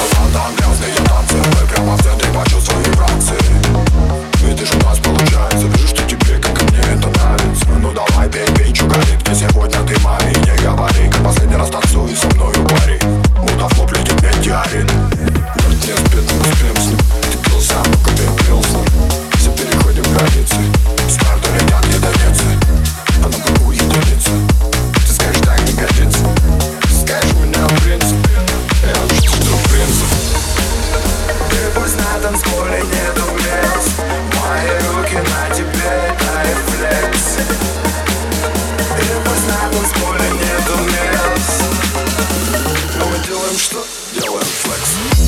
London girls, Mix.